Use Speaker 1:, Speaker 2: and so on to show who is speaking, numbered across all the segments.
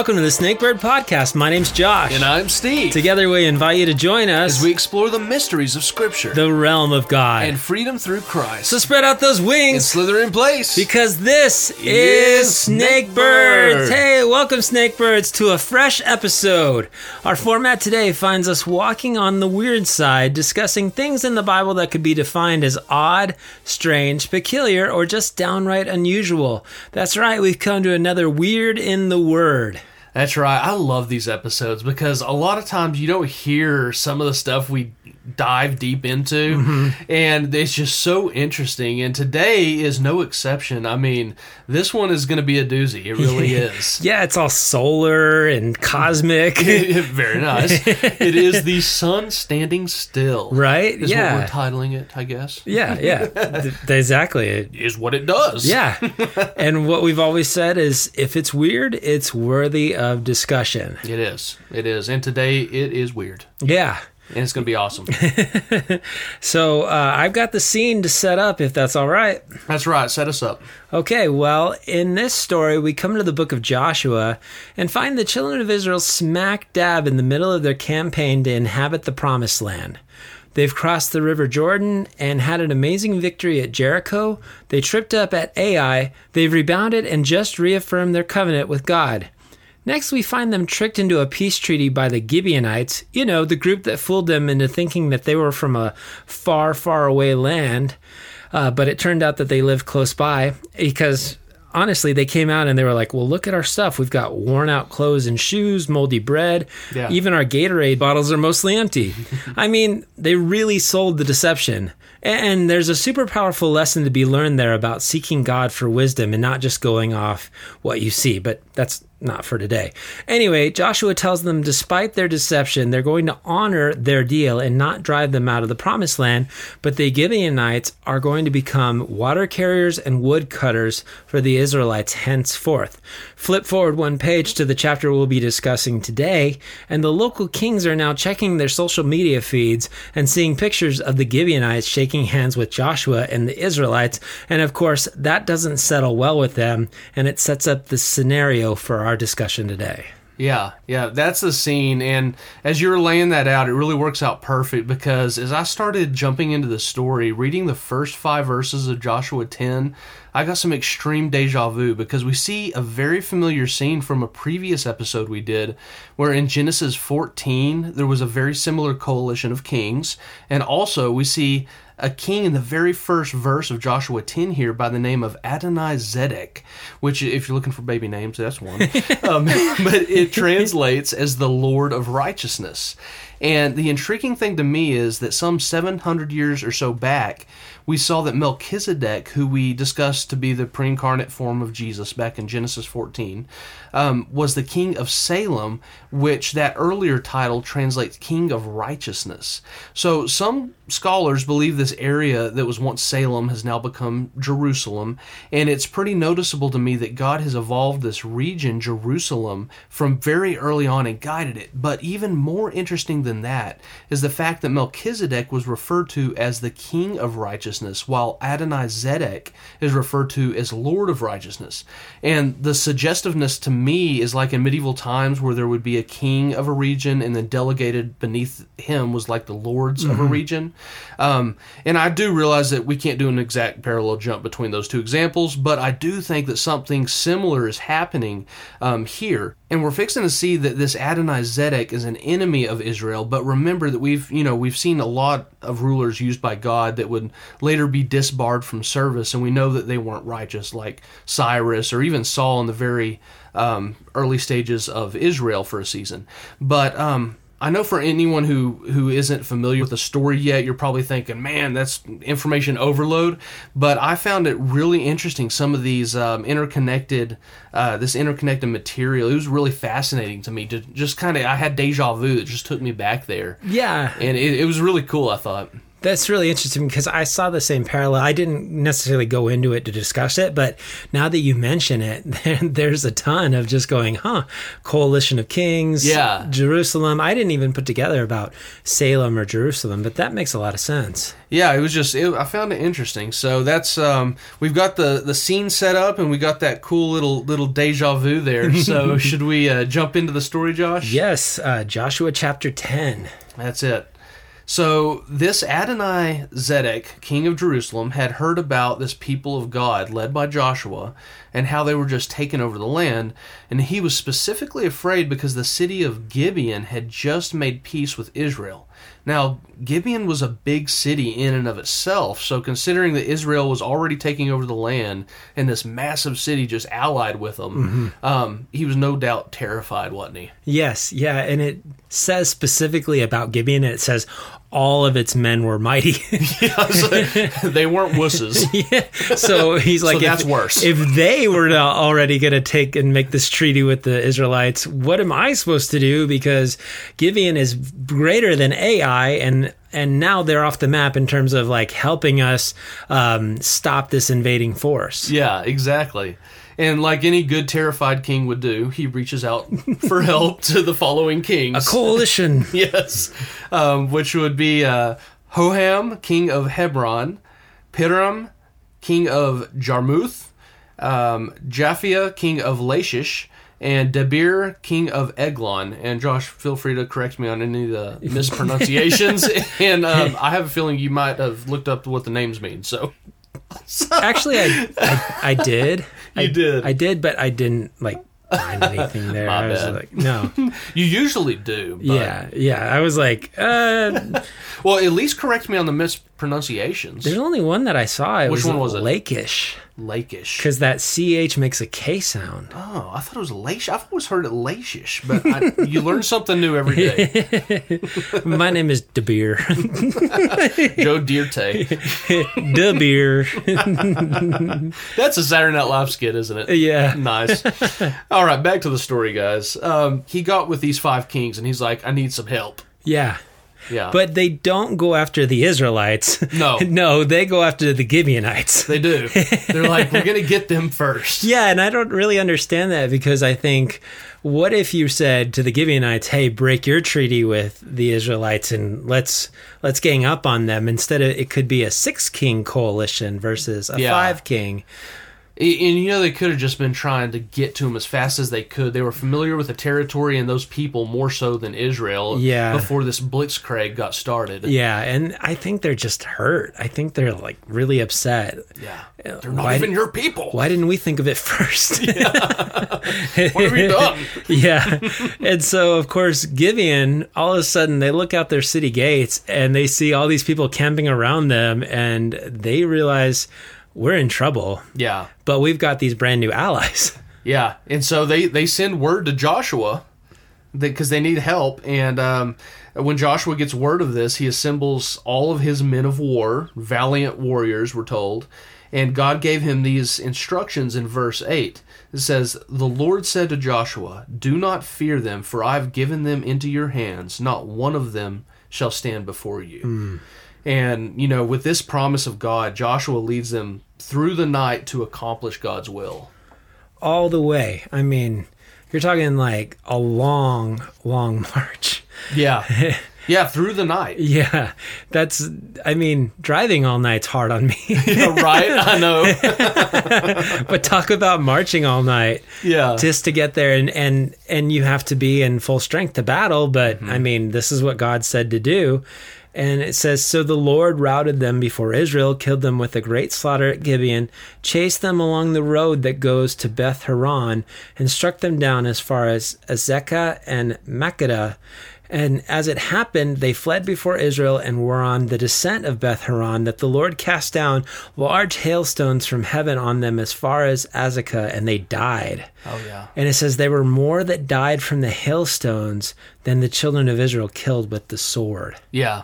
Speaker 1: Welcome to the Snakebird Podcast. My name's Josh.
Speaker 2: And I'm Steve.
Speaker 1: Together we invite you to join us
Speaker 2: as we explore the mysteries of Scripture
Speaker 1: the realm of God.
Speaker 2: and freedom through Christ.
Speaker 1: so spread out those wings and
Speaker 2: slither in place.
Speaker 1: because this is
Speaker 2: Is
Speaker 1: Snakebirds.
Speaker 2: Snakebird.
Speaker 1: Hey, welcome Snakebirds to a fresh episode. Our format today finds us walking on the weird side, discussing things in the Bible that could be defined as odd, strange, peculiar, or just downright unusual. That's right, we've come to another weird in the word.
Speaker 2: That's right. I love these episodes because a lot of times you don't hear some of the stuff we dive deep into,
Speaker 1: Mm-hmm.
Speaker 2: and it's just so interesting. And today is no exception. I mean, this one is going to be a doozy. It really is.
Speaker 1: Yeah, it's all solar and cosmic.
Speaker 2: Very nice. It is the sun standing still.
Speaker 1: Right?
Speaker 2: Is
Speaker 1: Yeah.
Speaker 2: what we're titling it, I guess.
Speaker 1: Yeah, yeah, Th- exactly.
Speaker 2: it is what it does.
Speaker 1: Yeah, and what we've always said is, if it's weird, it's worthy of discussion.
Speaker 2: It is. It is. And today it is weird.
Speaker 1: Yeah.
Speaker 2: And it's going to be awesome.
Speaker 1: So uh, I've got the scene to set up, if that's all right.
Speaker 2: That's right. Set us up.
Speaker 1: Okay, well, in this story, we come to the book of Joshua and find the children of Israel smack dab in the middle of their campaign to inhabit the promised land. They've crossed the river Jordan and had an amazing victory at Jericho. They tripped up at Ai. They've rebounded and just reaffirmed their covenant with God. Next, we find them tricked into a peace treaty by the Gibeonites, you know, the group that fooled them into thinking that they were from a far, far away land. Uh, but it turned out that they lived close by because honestly, they came out and they were like, well, look at our stuff. We've got worn out clothes and shoes, moldy bread.
Speaker 2: Yeah.
Speaker 1: Even our Gatorade bottles are mostly empty. I mean, they really sold the deception. And there's a super powerful lesson to be learned there about seeking God for wisdom and not just going off what you see. But that's not for today. Anyway, Joshua tells them despite their deception, they're going to honor their deal and not drive them out of the promised land, but the Gibeonites are going to become water carriers and wood cutters for the Israelites henceforth. Flip forward one page to the chapter we'll be discussing today, and the local kings are now checking their social media feeds and seeing pictures of the Gibeonites shaking hands with Joshua and the Israelites, and of course, that doesn't settle well with them, and it sets up the scenario for our discussion today.
Speaker 2: Yeah, yeah, that's the scene. And as you were laying that out, it really works out perfect because as I started jumping into the story, reading the first five verses of Joshua 10, I got some extreme deja vu because we see a very familiar scene from a previous episode we did where in Genesis 14 there was a very similar coalition of kings. And also we see a king in the very first verse of Joshua 10 here by the name of Adonai Zedek, which, if you're looking for baby names, that's one. um, but it translates as the Lord of Righteousness. And the intriguing thing to me is that some 700 years or so back, we saw that Melchizedek, who we discussed to be the pre incarnate form of Jesus back in Genesis 14, um, was the king of Salem, which that earlier title translates king of righteousness. So some scholars believe this area that was once Salem has now become Jerusalem, and it's pretty noticeable to me that God has evolved this region, Jerusalem, from very early on and guided it. But even more interesting than that is the fact that Melchizedek was referred to as the king of righteousness, while Adonai Zedek is referred to as Lord of righteousness. And the suggestiveness to me is like in medieval times where there would be a king of a region and then delegated beneath him was like the lords of a mm-hmm. region. Um, and I do realize that we can't do an exact parallel jump between those two examples, but I do think that something similar is happening um, here. And we're fixing to see that this Adonai Zedek is an enemy of Israel. But remember that we've, you know, we've seen a lot of rulers used by God that would later be disbarred from service, and we know that they weren't righteous, like Cyrus or even Saul in the very um, early stages of Israel for a season. But um, I know for anyone who who isn't familiar with the story yet, you're probably thinking, "Man, that's information overload." But I found it really interesting. Some of these um, interconnected, uh, this interconnected material. It was really fascinating to me. To just kind of, I had deja vu. It just took me back there,
Speaker 1: Yeah.
Speaker 2: and it, it was really cool. I thought.
Speaker 1: That's really interesting because I saw the same parallel. I didn't necessarily go into it to discuss it, but now that you mention it, there's a ton of just going, huh? Coalition of Kings,
Speaker 2: Yeah.
Speaker 1: Jerusalem. I didn't even put together about Salem or Jerusalem, but that makes a lot of sense.
Speaker 2: Yeah, it was just it, I found it interesting. So that's um, we've got the the scene set up, and we got that cool little little deja vu there. So should we uh, jump into the story, Josh?
Speaker 1: Yes, uh, Joshua chapter 10.
Speaker 2: That's it. So this Adonai Zedek, king of Jerusalem, had heard about this people of God led by Joshua and how they were just taking over the land, and he was specifically afraid because the city of Gibeon had just made peace with Israel. Now, Gibeon was a big city in and of itself, so considering that Israel was already taking over the land and this massive city just allied with them, um, he was no doubt terrified, wasn't he?
Speaker 1: Yes, yeah, and it says specifically about Gibeon, it says all of its men were mighty.
Speaker 2: they weren't wusses.
Speaker 1: yeah. So he's like,
Speaker 2: that's
Speaker 1: if,
Speaker 2: worse.
Speaker 1: If they were already going to take and make this treaty with the Israelites, what am I supposed to do? Because Gibeon is greater than Ai, and and now they're off the map in terms of like helping us um, stop this invading force.
Speaker 2: Yeah, exactly. And like any good terrified king would do, he reaches out for help to the following kings.
Speaker 1: A coalition.
Speaker 2: yes, um, which would be uh, Hoham, king of Hebron, Piram, king of Jarmuth, um, Japhia, king of Lachish, and Debir, king of Eglon. And Josh, feel free to correct me on any of the mispronunciations. and um, I have a feeling you might have looked up what the names mean. So
Speaker 1: Actually, I, I I did.
Speaker 2: You
Speaker 1: I,
Speaker 2: did.
Speaker 1: I did, but I didn't like find anything there. I was
Speaker 2: bad.
Speaker 1: like, no.
Speaker 2: you usually do. But,
Speaker 1: Yeah, yeah. I was like, uh,
Speaker 2: Well, at least correct me on the mispronunciations.
Speaker 1: there's only one that I saw. It
Speaker 2: Which
Speaker 1: was
Speaker 2: one was it?
Speaker 1: Lakeish
Speaker 2: Lakish.
Speaker 1: because that ch makes a k sound.
Speaker 2: Oh, I thought it was Lachish. I've always heard it Lachish, but I, you learn something new every day.
Speaker 1: My name is De Beer.
Speaker 2: Joe Dierte.
Speaker 1: De Beer.
Speaker 2: That's a Saturday Night Live skit, isn't it?
Speaker 1: Yeah.
Speaker 2: Nice. All right, back to the story, guys. Um, he got with these five kings, and he's like, "I need some help."
Speaker 1: Yeah.
Speaker 2: Yeah,
Speaker 1: But they don't go after the Israelites.
Speaker 2: No.
Speaker 1: no, they go after the Gibeonites.
Speaker 2: they do. They're like, "We're gonna get them first.
Speaker 1: Yeah, and I don't really understand that because I think, what if you said to the Gibeonites, "Hey, break your treaty with the Israelites and let's let's gang up on them." Instead of it could be a six king coalition versus a
Speaker 2: Yeah.
Speaker 1: five king.
Speaker 2: And you know, they could have just been trying to get to him as fast as they could. They were familiar with the territory and those people more so than Israel.
Speaker 1: Yeah.
Speaker 2: Before this blitzkrieg got started.
Speaker 1: Yeah, and I think they're just hurt. I think they're like really upset.
Speaker 2: Yeah.
Speaker 1: Uh,
Speaker 2: They're not
Speaker 1: why
Speaker 2: even your people.
Speaker 1: Why didn't we think of it first?
Speaker 2: What have you done?
Speaker 1: yeah. And so, of course, Gibeon, all of a sudden, they look out their city gates and they see all these people camping around them and they realize we're in trouble,
Speaker 2: yeah.
Speaker 1: but we've got these brand new allies.
Speaker 2: Yeah, and so they they send word to Joshua because they need help. And um, when Joshua gets word of this, he assembles all of his men of war, valiant warriors, we're told. And God gave him these instructions in verse 8. It says, The Lord said to Joshua, Do not fear them, for I have given them into your hands. Not one of them shall stand before you. And, you know, with this promise of God, Joshua leads them through the night to accomplish God's will.
Speaker 1: All the way. I mean, you're talking like a long, long march.
Speaker 2: Yeah. yeah, through the night.
Speaker 1: Yeah. That's, I mean, driving all night's hard on me.
Speaker 2: right? I know.
Speaker 1: but talk about marching all night.
Speaker 2: Yeah.
Speaker 1: just to get there and and and you have to be in full strength to battle but
Speaker 2: Mm-hmm.
Speaker 1: i mean this is what god said to do and it says so the lord routed them before israel killed them with a great slaughter at gibeon chased them along the road that goes to beth horon and struck them down as far as azekah and makkedah and as it happened, they fled before Israel and were on the descent of Beth Horon, that the Lord cast down large hailstones from heaven on them as far as Azekah, and they died.
Speaker 2: Oh yeah.
Speaker 1: And it says there were more that died from the hailstones than the children of Israel killed with the sword.
Speaker 2: Yeah.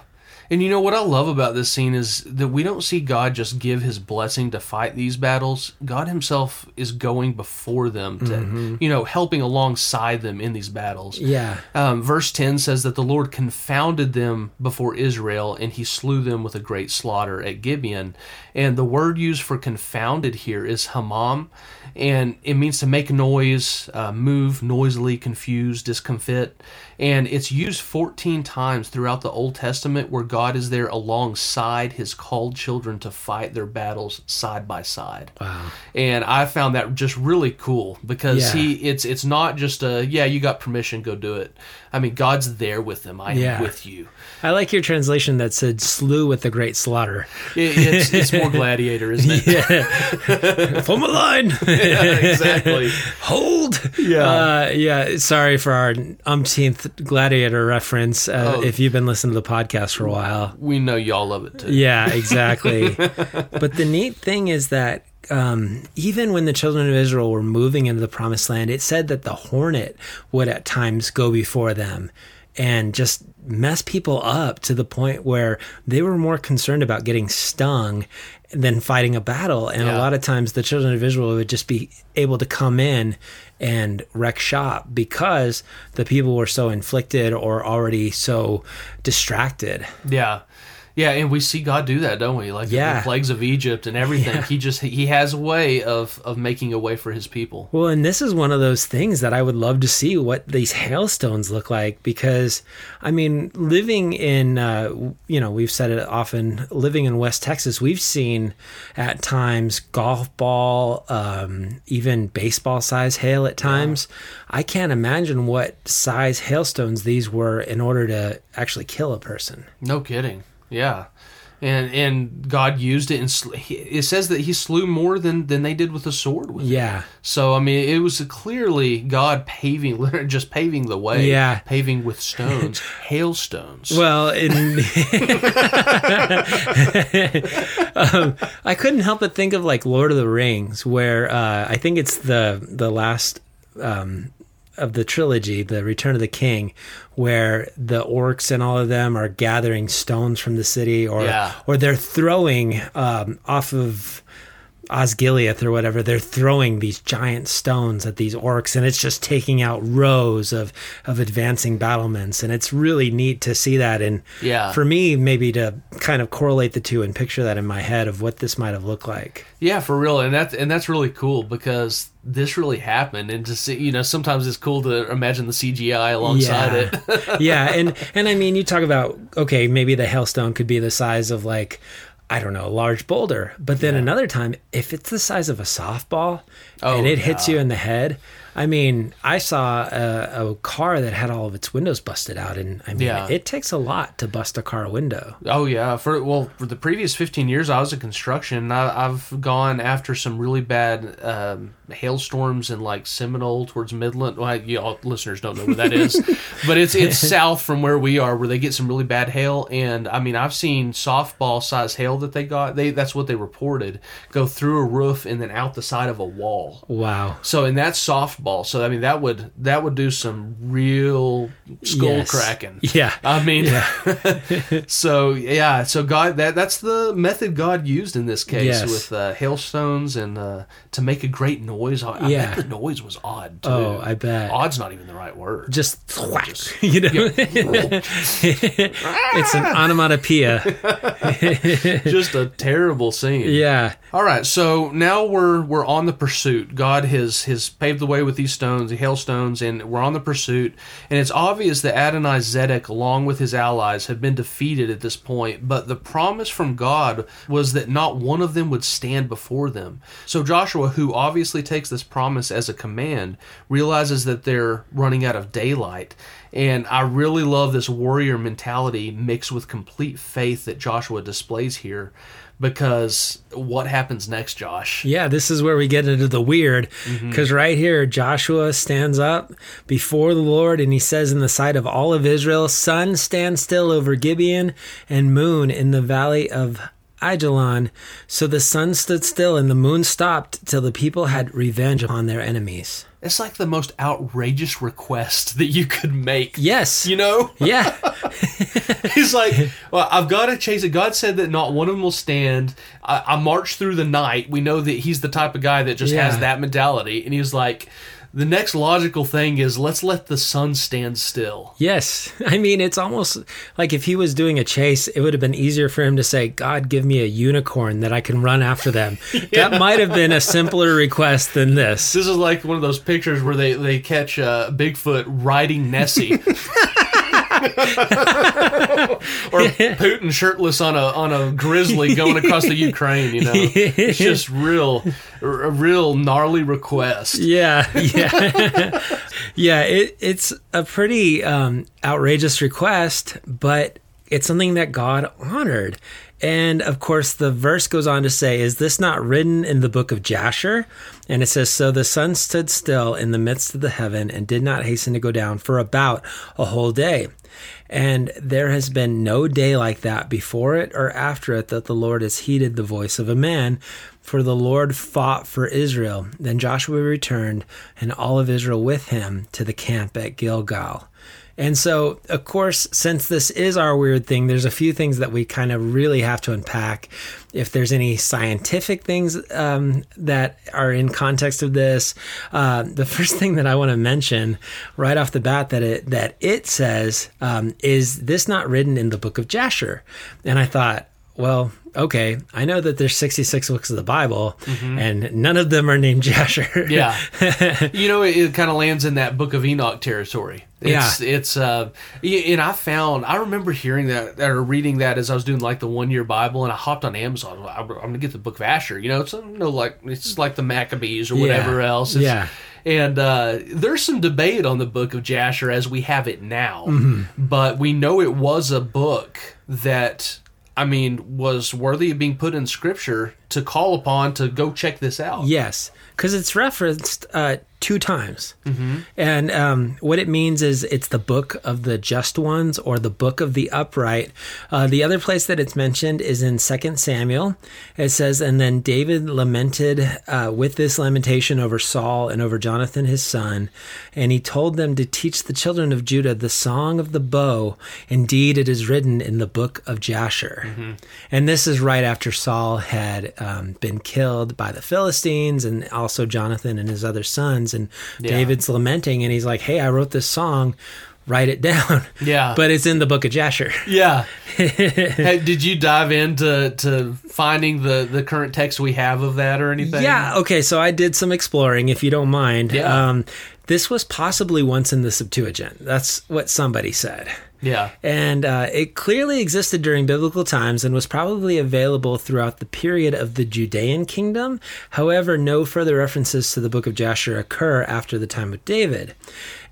Speaker 2: And you know what I love about this scene is that we don't see God just give his blessing to fight these battles. God himself is going before them to, you know, helping alongside them in these battles.
Speaker 1: Yeah.
Speaker 2: Um, verse 10 says that the Lord confounded them before Israel and he slew them with a great slaughter at Gibeon. And the word used for confounded here is hamam, and it means to make noise, uh, move noisily, confuse, discomfit. And it's used 14 times throughout the Old Testament where God is there alongside his called children to fight their battles side by side.
Speaker 1: Wow.
Speaker 2: And I found that just really cool because
Speaker 1: Yeah.
Speaker 2: he it's it's not just a yeah, you got permission, go do it. I mean, God's there with them. I am with you.
Speaker 1: I like your translation that said slew with the great slaughter.
Speaker 2: It, it's it's more gladiator, isn't it?
Speaker 1: Yeah. Form a line.
Speaker 2: exactly.
Speaker 1: Hold.
Speaker 2: Yeah.
Speaker 1: Uh, yeah. Sorry for our umpteenth gladiator reference. Uh,
Speaker 2: Oh.
Speaker 1: If you've been listening to the podcast for a while.
Speaker 2: We know y'all love it too.
Speaker 1: Yeah, exactly. but the neat thing is that um, even when the children of Israel were moving into the promised land, it said that the hornet would at times go before them and just mess people up to the point where they were more concerned about getting stung than fighting a battle. And a lot of times the children of Israel would just be able to come in and wreck shop because the people were so inflicted or already so distracted.
Speaker 2: Yeah. Yeah, and we see God do that, don't we? Like the-
Speaker 1: Yeah.
Speaker 2: the plagues of Egypt and everything. He just he has a way of of making a way for his people.
Speaker 1: Well, and this is one of those things that I would love to see what these hailstones look like because, I mean, living in, uh, you know, we've said it often, living in West Texas, we've seen at times golf ball, um, even baseball size hail at times. I can't imagine what size hailstones these were in order to actually kill a person.
Speaker 2: No kidding. Yeah. And and God used it and sl- it says that he slew more than than they did with a sword with it.
Speaker 1: Yeah.
Speaker 2: So I mean, it was clearly God paving, just paving the way.
Speaker 1: Yeah.
Speaker 2: paving with stones, hailstones.
Speaker 1: Well, in, um, I couldn't help but think of like Lord of the Rings, where uh, I think it's the the last um, of the trilogy, the Return of the King, where the orcs and all of them are gathering stones from the city, or
Speaker 2: Yeah.
Speaker 1: or they're throwing um, off of. Osgiliath or whatever, they're throwing these giant stones at these orcs, and it's just taking out rows of of advancing battlements, and it's really neat to see that. And
Speaker 2: Yeah.
Speaker 1: for me, maybe to kind of correlate the two and picture that in my head of what this might have looked like.
Speaker 2: yeah, for real, and that's and that's really cool because this really happened, and to see, you know, sometimes it's cool to imagine the CGI alongside
Speaker 1: yeah.
Speaker 2: it.
Speaker 1: yeah, and and I mean, you talk about okay, maybe the hailstone could be the size of like I don't know, a large boulder, but then another time, if it's the size of a softball
Speaker 2: Oh,
Speaker 1: and it hits you in the head. I mean, I saw a, a car that had all of its windows busted out, and I mean,
Speaker 2: Yeah.
Speaker 1: it takes a lot to bust a car window.
Speaker 2: Oh yeah, for well for the previous fifteen years I was in construction. I, I've gone after some really bad um, hailstorms in like Seminole towards Midland. Well, you all listeners don't know where that is, but it's it's south from where we are, where they get some really bad hail. And I mean, I've seen softball size hail that they got. They that's what they reported go through a roof and then out the side of a wall.
Speaker 1: Wow.
Speaker 2: So and that's softball. So I mean that would that would do some real skull
Speaker 1: Yes.
Speaker 2: cracking.
Speaker 1: Yeah.
Speaker 2: I mean, so yeah, so God, that that's the method God used in this case
Speaker 1: Yes.
Speaker 2: with uh, hailstones and uh, to make a great noise. I, I
Speaker 1: Yeah.
Speaker 2: bet the noise was odd too.
Speaker 1: Oh, I bet.
Speaker 2: Odd's not even the right word.
Speaker 1: Just thwack, you know. it's an onomatopoeia.
Speaker 2: Just a terrible scene.
Speaker 1: Yeah.
Speaker 2: All right, so now we're we're on the pursuit. God has has paved the way with these stones, the hailstones, and we're on the pursuit. And it's obvious that Adonai Zedek, along with his allies, have been defeated at this point. But the promise from God was that not one of them would stand before them. So Joshua, who obviously takes this promise as a command, realizes that they're running out of daylight. And I really love this warrior mentality mixed with complete faith that Joshua displays here because what happens next, Josh?
Speaker 1: Yeah, this is where we get into the weird.
Speaker 2: Mm-hmm.
Speaker 1: Because right here, Joshua stands up before the Lord and he says, In the sight of all of Israel, sun stand still over Gibeon and moon in the valley of Ajalon. So the sun stood still and the moon stopped till the people had revenge upon their enemies.
Speaker 2: It's like the most outrageous request that you could make.
Speaker 1: Yes.
Speaker 2: You know?
Speaker 1: Yeah.
Speaker 2: He's like, well, I've got to chase it. God said that not one of them will stand. I, I march through the night. We know that he's the type of guy that just
Speaker 1: Yeah.
Speaker 2: has that mentality. And he's like, the next logical thing is let's let the sun stand still.
Speaker 1: Yes. I mean, it's almost like if he was doing a chase, it would have been easier for him to say, God, give me a unicorn that I can run after them. That might have been a simpler request than this.
Speaker 2: This is like one of those pictures where they, they catch uh, Bigfoot riding Nessie. or Putin shirtless on a on a grizzly going across the Ukraine, you know. It's just real a real gnarly request.
Speaker 1: Yeah, yeah, yeah. It, it's a pretty um, outrageous request, but it's something that God honored. And of course, the verse goes on to say, "Is this not written in the book of Jasher?" And it says, "So the sun stood still in the midst of the heaven and did not hasten to go down for about a whole day." And there has been no day like that before it or after it that the Lord has heeded the voice of a man. For the Lord fought for Israel. Then Joshua returned, and all of Israel with him, to the camp at Gilgal. And so, of course, since this is our weird thing, there's a few things that we kind of really have to unpack. If there's any scientific things um, that are in context of this, uh, the first thing that I want to mention right off the bat that it that it says um, is this not written in the book of Jasher? And I thought, well, okay, I know that there's 66 books of the Bible, and none of them are named Jasher.
Speaker 2: Yeah. you know, it, it kind of lands in that Book of Enoch territory. It's,
Speaker 1: Yeah.
Speaker 2: It's, uh, and I found, I remember hearing that, or reading that as I was doing like the one year Bible, and I hopped on Amazon. I'm going to get the Book of Jasher. You know, it's, uh, no, like, it's like the Maccabees or whatever
Speaker 1: Yeah.
Speaker 2: else. It's-
Speaker 1: Yeah.
Speaker 2: And uh, there's some debate on the Book of Jasher as we have it now,
Speaker 1: Mm-hmm.
Speaker 2: but we know it was a book that. I mean, was worthy of being put in scripture to call upon to go check this out.
Speaker 1: Yes, because it's referenced uh, two times. Mm-hmm. And um, what it means is it's the book of the just ones or the book of the upright. Uh, the other place that it's mentioned is in 2 Samuel. It says, And then David lamented uh, with this lamentation over Saul and over Jonathan his son. And he told them to teach the children of Judah the song of the bow. Indeed, it is written in the book of Jasher. And this is right after Saul had um, been killed by the Philistines and also Jonathan and his other sons. And David's lamenting, and he's like, Hey, I wrote this song. Write it down.
Speaker 2: Yeah.
Speaker 1: But it's in the book of Jasher.
Speaker 2: Yeah. hey, did you dive into to finding the the current text we have of that or anything?
Speaker 1: Yeah. Okay. So I did some exploring, if you don't mind.
Speaker 2: Yeah.
Speaker 1: Um, this was possibly once in the Septuagint. That's what somebody said.
Speaker 2: Yeah.
Speaker 1: And uh, it clearly existed during biblical times and was probably available throughout the period of the Judean kingdom. However, no further references to the book of Jasher occur after the time of David.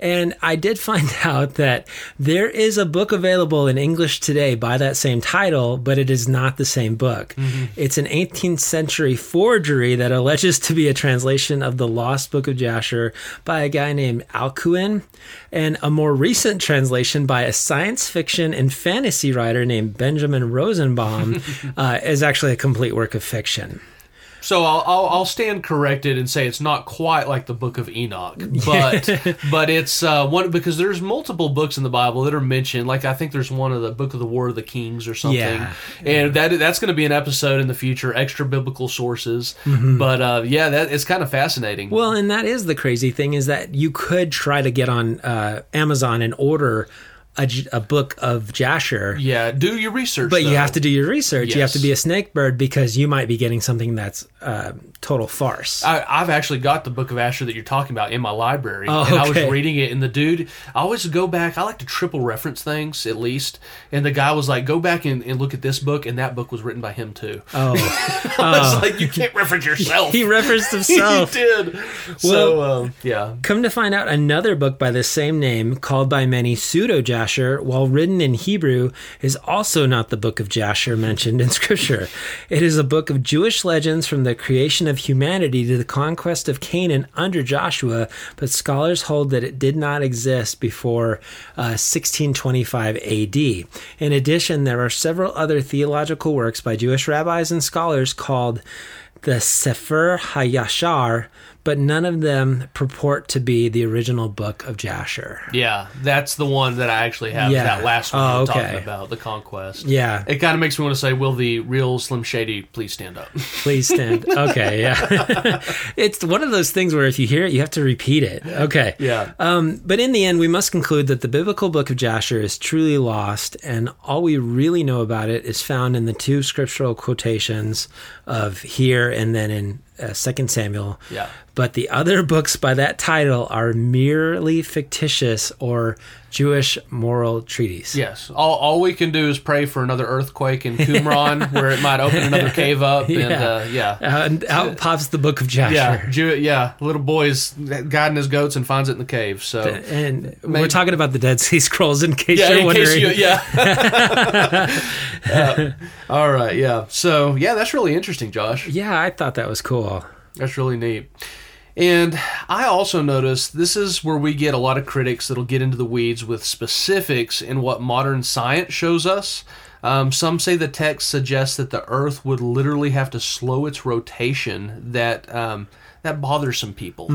Speaker 1: And I did find out that there is a book available in English today by that same title, but it is not the same book. It's an 18th century forgery that alleges to be a translation of the lost book of Jasher by a guy named Alcuin, and a more recent translation by a science fiction and fantasy writer named Benjamin Rosenbaum uh, is actually a complete work of fiction.
Speaker 2: So I'll, I'll I'll stand corrected and say it's not quite like the Book of Enoch, but but it's uh, one because there's multiple books in the Bible that are mentioned. Like I think there's one of the Book of the War of the Kings or something,
Speaker 1: Yeah.
Speaker 2: and that that's going to be an episode in the future. Extra biblical sources,
Speaker 1: Mm-hmm.
Speaker 2: but uh, yeah, that it's kind of fascinating.
Speaker 1: Well, and that is the crazy thing is that you could try to get on uh, Amazon and order a, a book of Jasher.
Speaker 2: yeah, do your research,
Speaker 1: But you have to do your research. You have to be a snake bird because you might be getting something that's uh, total farce.
Speaker 2: I, I've actually got the Book of Jasher that you're talking about in my library,
Speaker 1: Oh,
Speaker 2: and I was reading it. And the dude, I always go back. I like to triple reference things at least. And the guy was like, "Go back and, and look at this book," and that book was written by him too.
Speaker 1: oh,
Speaker 2: I was like, "You can't reference yourself."
Speaker 1: he referenced himself.
Speaker 2: he did. so um, yeah,
Speaker 1: Come to find out, another book by the same name, called by many Pseudo Jasher, while written in Hebrew, is also not the book of Jasher mentioned in Scripture. It is a book of Jewish legends from the creation of humanity to the conquest of Canaan under Joshua, but scholars hold that it did not exist before uh, 1625 AD. In addition, there are several other theological works by Jewish rabbis and scholars called the Sefer Hayashar, but none of them purport to be the original book of Jasher.
Speaker 2: Yeah, that's the one that I actually have.
Speaker 1: Yeah.
Speaker 2: That last one
Speaker 1: Oh, okay.
Speaker 2: talking about, the conquest.
Speaker 1: Yeah,
Speaker 2: It kind of makes me want to say, will the real Slim Shady please stand up?
Speaker 1: please stand. Okay, yeah. it's one of those things where if you hear it, you have to repeat it. Okay.
Speaker 2: yeah.
Speaker 1: Um, but in the end, we must conclude that the biblical book of Jasher is truly lost, and all we really know about it is found in the two scriptural quotations of here and then in uh, 2 Samuel.
Speaker 2: Yeah.
Speaker 1: But the other books by that title are merely fictitious or Jewish moral treaties.
Speaker 2: Yes. All, all we can do is pray for another earthquake in Qumran where it might open another cave up. And
Speaker 1: Yeah.
Speaker 2: uh, yeah.
Speaker 1: And out pops the book of Joshua.
Speaker 2: Yeah, Jew, yeah, little boy's guiding his goats and finds it in the cave. So
Speaker 1: And we're talking about the Dead Sea Scrolls in case
Speaker 2: yeah,
Speaker 1: you're
Speaker 2: in
Speaker 1: wondering.
Speaker 2: case you, yeah. Uh, all right, yeah. So yeah, that's really interesting, Josh.
Speaker 1: yeah, I thought that was cool.
Speaker 2: That's really neat. And I also noticed this is where we get a lot of critics that'll get into the weeds with specifics in what modern science shows us. Um, some say the text suggests that the Earth would literally have to slow its rotation. That um, that bothers some people.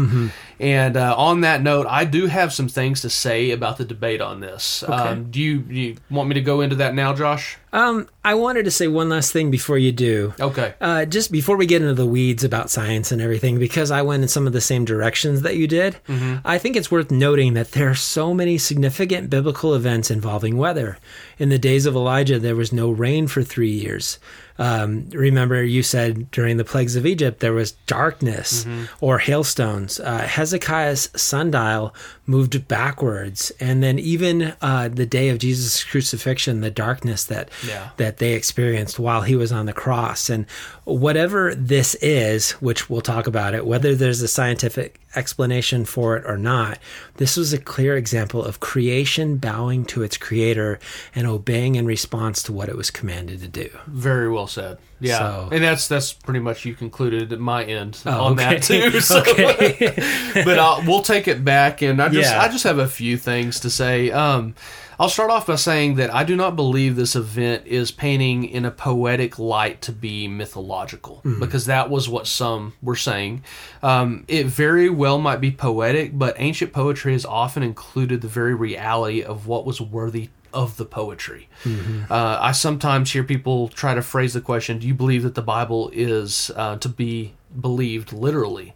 Speaker 2: And uh, on that note, I do have some things to say about the debate on this. Um, do you, do you want me to go into that now, Josh?
Speaker 1: Um, I wanted to say one last thing before you do.
Speaker 2: Okay.
Speaker 1: Uh, just before we get into the weeds about science and everything, because I went in some of the same directions that you did, I think it's worth noting that there are so many significant biblical events involving weather. In the days of Elijah, there was no rain for three years. Um, remember, you said during the plagues of Egypt, there was darkness or hailstones. Uh, Hezekiah's sundial moved backwards. And then, even uh, the day of Jesus' crucifixion, the darkness that
Speaker 2: Yeah.
Speaker 1: that they experienced while he was on the cross. And whatever this is, which we'll talk about it, whether there's a scientific explanation for it or not, this was a clear example of creation bowing to its creator and obeying in response to what it was commanded to do.
Speaker 2: Very well said. Yeah,
Speaker 1: So-
Speaker 2: and that's that's pretty much you concluded at my end
Speaker 1: Oh,
Speaker 2: on that too. So.
Speaker 1: Okay.
Speaker 2: but uh, we'll take it back, and I just
Speaker 1: Yeah.
Speaker 2: I just have a few things to say. Um, I'll start off by saying that I do not believe this event is painting in a poetic light to be mythological, because that was what some were saying. Um, it very well might be poetic, but ancient poetry has often included the very reality of what was worthy of the poetry. Uh, I sometimes hear people try to phrase the question, "Do you believe that the Bible is uh, to be believed literally?"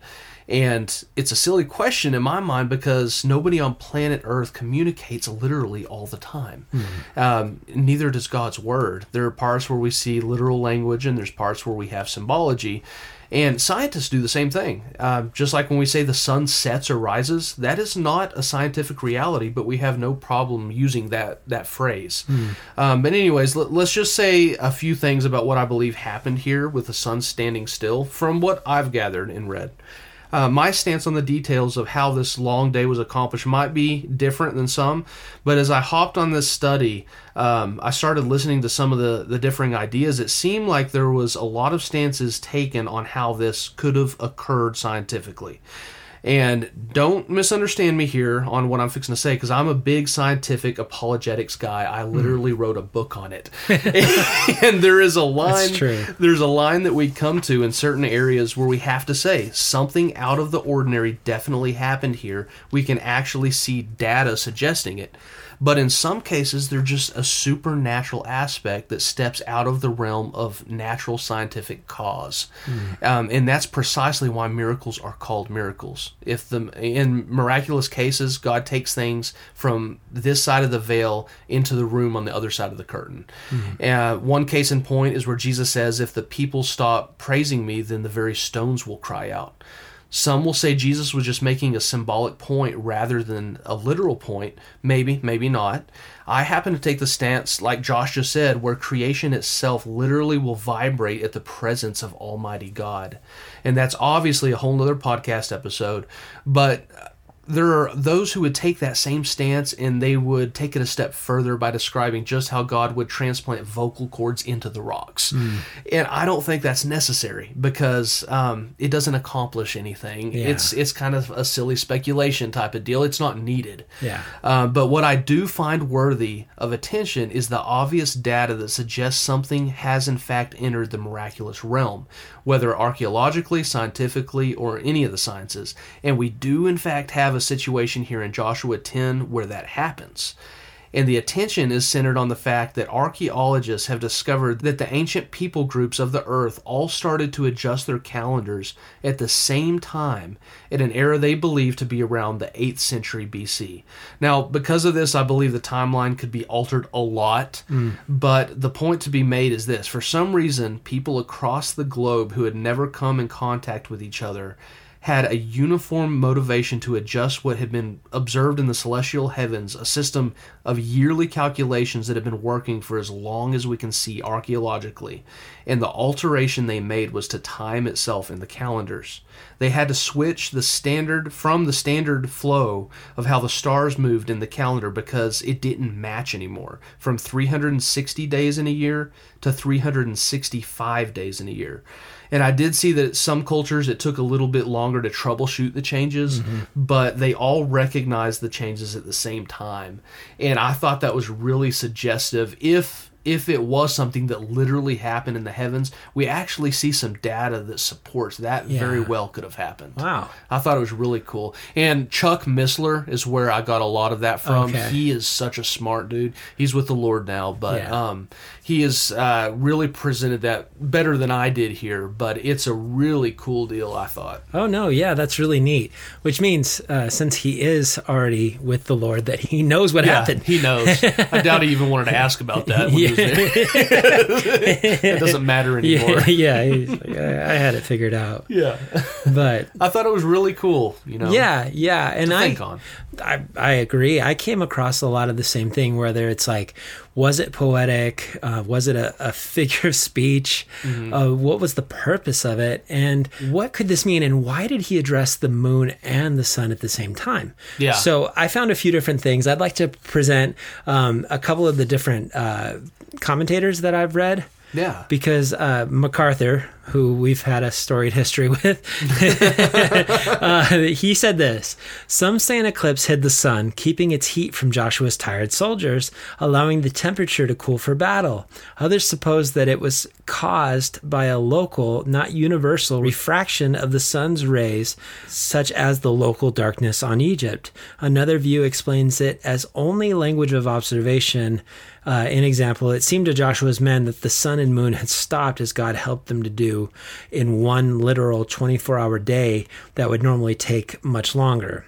Speaker 2: And it's a silly question in my mind because nobody on planet Earth communicates literally all the time. Um, neither does God's Word. There are parts where we see literal language, and there's parts where we have symbology. And scientists do the same thing. Uh, just like when we say the sun sets or rises, that is not a scientific reality, but we have no problem using that that phrase. Um, but anyways, let, let's just say a few things about what I believe happened here with the sun standing still, from what I've gathered and read. Uh, my stance on the details of how this long day was accomplished might be different than some, but as I hopped on this study, um, I started listening to some of the, the differing ideas. It seemed like there was a lot of stances taken on how this could have occurred scientifically. And don't misunderstand me here on what I'm fixing to say, because I'm a big scientific apologetics guy. I hmm. literally wrote a book on it. and there is a line there's a line that we come to in certain areas where we have to say something out of the ordinary definitely happened here. We can actually see data suggesting it. But in some cases, they're just a supernatural aspect that steps out of the realm of natural scientific cause, um, and that's precisely why miracles are called miracles. If the in miraculous cases, God takes things from this side of the veil into the room on the other side of the curtain. Uh, one case in point is where Jesus says, "If the people stop praising me, then the very stones will cry out." Some will say Jesus was just making a symbolic point rather than a literal point. Maybe, maybe not. I happen to take the stance, like Josh just said, where creation itself literally will vibrate at the presence of Almighty God. And that's obviously a whole nother podcast episode. But there are those who would take that same stance and they would take it a step further by describing just how God would transplant vocal cords into the rocks.
Speaker 1: Hmm.
Speaker 2: And I don't think that's necessary because um, it doesn't accomplish anything.
Speaker 1: Yeah.
Speaker 2: It's it's kind of a silly speculation type of deal. It's not needed.
Speaker 1: Yeah.
Speaker 2: Uh, but what I do find worthy of attention is the obvious data that suggests something has in fact entered the miraculous realm, whether archaeologically, scientifically, or any of the sciences. And we do in fact have a situation here in Joshua 10 where that happens. And the attention is centered on the fact that archaeologists have discovered that the ancient people groups of the earth all started to adjust their calendars at the same time at an era they believe to be around the 8th century BC. Now, because of this, I believe the timeline could be altered a lot, hmm. but the point to be made is this for some reason, people across the globe who had never come in contact with each other had a uniform motivation to adjust what had been observed in the celestial heavens, a system of yearly calculations that had been working for as long as we can see archaeologically. And the alteration they made was to time itself in the calendars. They had to switch the standard from the standard flow of how the stars moved in the calendar because it didn't match anymore from 360 days in a year to 365 days in a year. And I did see that some cultures it took a little bit longer to troubleshoot the changes, mm-hmm. but they all recognized the changes at the same time. And I thought that was really suggestive if if it was something that literally happened in the heavens, we actually see some data that supports that very well could have happened.
Speaker 1: Wow.
Speaker 2: I thought it was really cool. And Chuck Missler is where I got a lot of that from.
Speaker 1: Okay.
Speaker 2: He is such a smart dude. He's with the Lord now, but
Speaker 1: Yeah.
Speaker 2: um, he has uh, really presented that better than I did here. But it's a really cool deal, I thought.
Speaker 1: Oh no, yeah, that's really neat. Which means, uh, since he is already with the Lord, that he knows what happened.
Speaker 2: he knows. I doubt he even wanted to ask about that. When he was there. it doesn't matter anymore.
Speaker 1: Yeah, yeah, he's like, I, I had it figured out.
Speaker 2: Yeah.
Speaker 1: But
Speaker 2: I thought it was really cool. You know.
Speaker 1: yeah, yeah, and I,
Speaker 2: think on.
Speaker 1: I, I agree. I came across a lot of the same thing. Whether it's like, was it poetic? Uh, was it a, a figure of speech?
Speaker 2: Mm-hmm.
Speaker 1: Uh, what was the purpose of it? And what could this mean? And why did he address the moon and the sun at the same time?
Speaker 2: Yeah.
Speaker 1: So I found a few different things. I'd like to present um, a couple of the different uh, commentators that I've read
Speaker 2: Yeah.
Speaker 1: because uh, MacArthur, who we've had a storied history with, uh, he said this Some say an eclipse hid the sun, keeping its heat from Joshua's tired soldiers, allowing the temperature to cool for battle. Others suppose that it was caused by a local, not universal, refraction of the sun's rays, such as the local darkness on Egypt. Another view explains it as only language of observation. Uh, an example, it seemed to Joshua's men that the sun and moon had stopped as God helped them to do in one literal 24 hour day that would normally take much longer.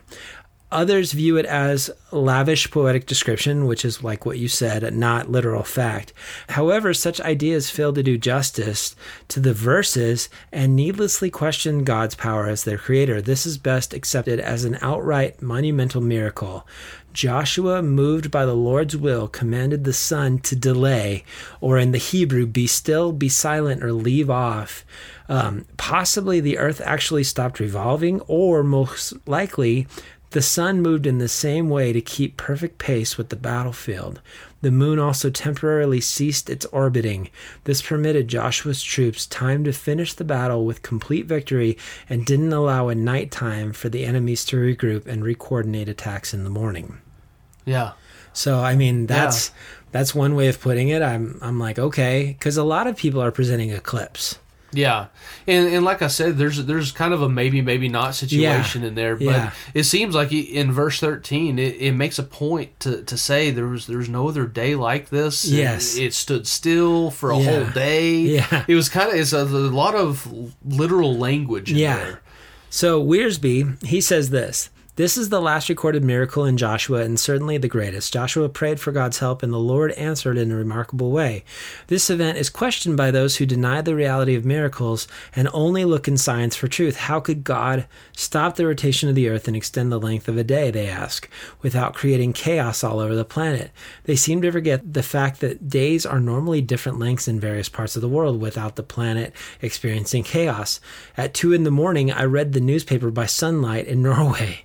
Speaker 1: Others view it as lavish poetic description, which is like what you said, not literal fact. However, such ideas fail to do justice to the verses and needlessly question God's power as their creator. This is best accepted as an outright monumental miracle. Joshua, moved by the Lord's will, commanded the sun to delay, or in the Hebrew, be still, be silent, or leave off. Um, possibly the earth actually stopped revolving, or most likely, the sun moved in the same way to keep perfect pace with the battlefield. The moon also temporarily ceased its orbiting. This permitted Joshua's troops time to finish the battle with complete victory and didn't allow a night time for the enemies to regroup and recoordinate attacks in the morning.
Speaker 2: Yeah.
Speaker 1: So I mean that's that's one way of putting it. I'm I'm like okay because a lot of people are presenting eclipse.
Speaker 2: Yeah, and and like I said, there's there's kind of a maybe maybe not situation in there, but
Speaker 1: Yeah.
Speaker 2: it seems like in verse thirteen, it, it makes a point to, to say there was there was no other day like this.
Speaker 1: Yes.
Speaker 2: it stood still for a
Speaker 1: Yeah.
Speaker 2: whole day.
Speaker 1: Yeah.
Speaker 2: it was kind of it's a, a lot of literal language. In
Speaker 1: Yeah.
Speaker 2: there.
Speaker 1: So Wiersbe, he says this. This is the last recorded miracle in Joshua and certainly the greatest. Joshua prayed for God's help and the Lord answered in a remarkable way. This event is questioned by those who deny the reality of miracles and only look in science for truth. How could God stop the rotation of the earth and extend the length of a day, they ask, without creating chaos all over the planet? They seem to forget the fact that days are normally different lengths in various parts of the world without the planet experiencing chaos. At two in the morning, I read the newspaper by sunlight in Norway.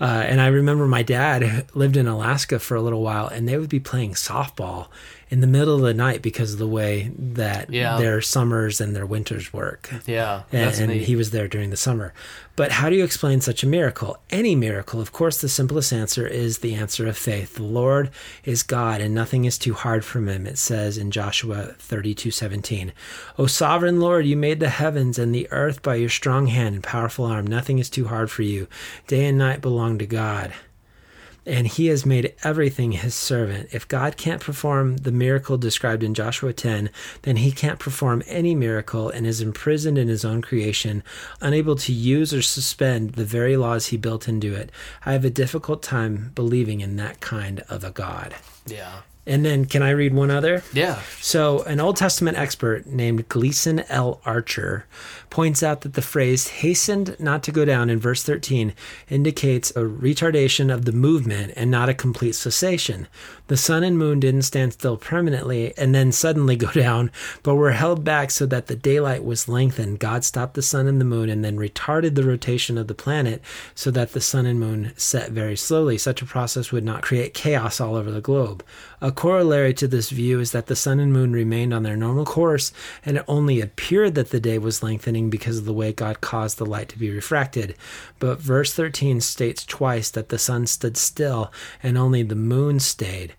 Speaker 1: Uh, and I remember my dad lived in Alaska for a little while, and they would be playing softball in the middle of the night because of the way that
Speaker 2: Yeah.
Speaker 1: their summers and their winters work.
Speaker 2: Yeah,
Speaker 1: And, and he was there during the summer. But how do you explain such a miracle? Any miracle, of course, the simplest answer is the answer of faith. The Lord is God, and nothing is too hard for him, it says in Joshua 32 17. O sovereign Lord, you made the heavens and the earth by your strong hand and powerful arm. Nothing is too hard for you. Day and night belong to God and he has made everything his servant. If God can't perform the miracle described in Joshua 10, then he can't perform any miracle and is imprisoned in his own creation, unable to use or suspend the very laws he built into it. I have a difficult time believing in that kind of a God.
Speaker 2: yeah,
Speaker 1: And then, can I read one other?
Speaker 2: yeah,
Speaker 1: So, an Old Testament expert named Gleason L. Archer points out that the phrase hastened not to go down in verse 13 indicates a retardation of the movement and not a complete cessation. The sun and moon didn't stand still permanently and then suddenly go down, but were held back so that the daylight was lengthened. God stopped the sun and the moon and then retarded the rotation of the planet so that the sun and moon set very slowly. Such a process would not create chaos all over the globe. A corollary to this view is that the sun and moon remained on their normal course, and it only appeared that the day was lengthening because of the way God caused the light to be refracted. But verse 13 states twice that the sun stood still and only the moon stayed.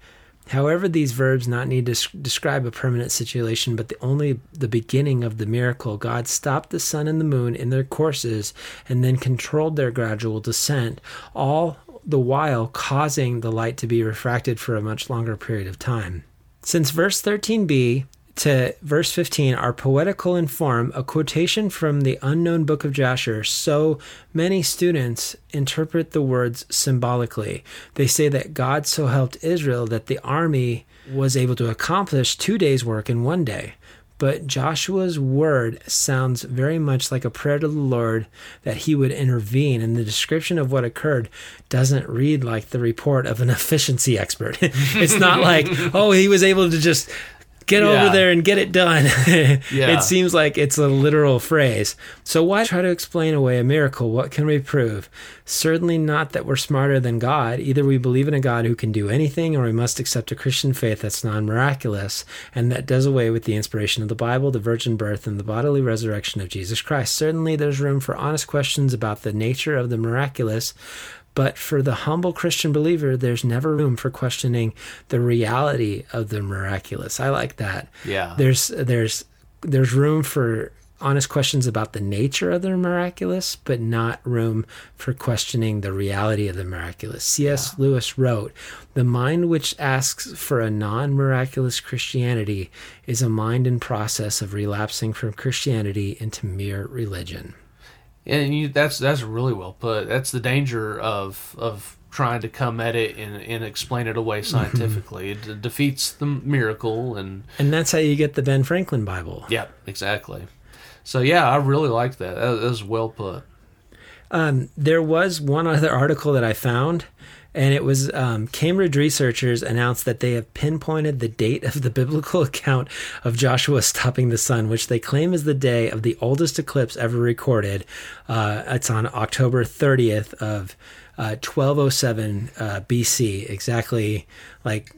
Speaker 1: However, these verbs not need to describe a permanent situation, but the only the beginning of the miracle. God stopped the sun and the moon in their courses and then controlled their gradual descent, all the while causing the light to be refracted for a much longer period of time. Since verse 13b to verse 15 are poetical in form, a quotation from the unknown book of Jasher, so many students interpret the words symbolically. They say that God so helped Israel that the army was able to accomplish two days' work in one day. But Joshua's word sounds very much like a prayer to the Lord that he would intervene, and the description of what occurred doesn't read like the report of an efficiency expert. it's not like, oh, he was able to just get
Speaker 2: Yeah.
Speaker 1: over there and get it done.
Speaker 2: Yeah.
Speaker 1: It seems like it's a literal phrase. So why try to explain away a miracle? What can we prove? Certainly not that we're smarter than God. Either we believe in a God who can do anything, or we must accept a Christian faith that's non miraculous and that does away with the inspiration of the Bible, the virgin birth, and the bodily resurrection of Jesus Christ. Certainly there's room for honest questions about the nature of the miraculous. But for the humble Christian believer, there's never room for questioning the reality of the miraculous. I like that.
Speaker 2: Yeah.
Speaker 1: There's there's there's room for honest questions about the nature of the miraculous, but not room for questioning the reality of the miraculous. C.S. Lewis wrote, "The mind which asks for a non-miraculous Christianity is a mind in process of relapsing from Christianity into mere religion."
Speaker 2: And you, that's that's really well put. That's the danger of of trying to come at it and, and explain it away scientifically. it de- defeats the miracle, and
Speaker 1: And that's how you get the Ben Franklin Bible.
Speaker 2: yeah, exactly. So yeah, I really like that. That, that was well put.
Speaker 1: Um, there was one other article that I found, and it was um, Cambridge researchers announced that they have pinpointed the date of the biblical account of Joshua stopping the sun, which they claim is the day of the oldest eclipse ever recorded. Uh, it's on October 30th of uh, 1207 uh, BC, exactly like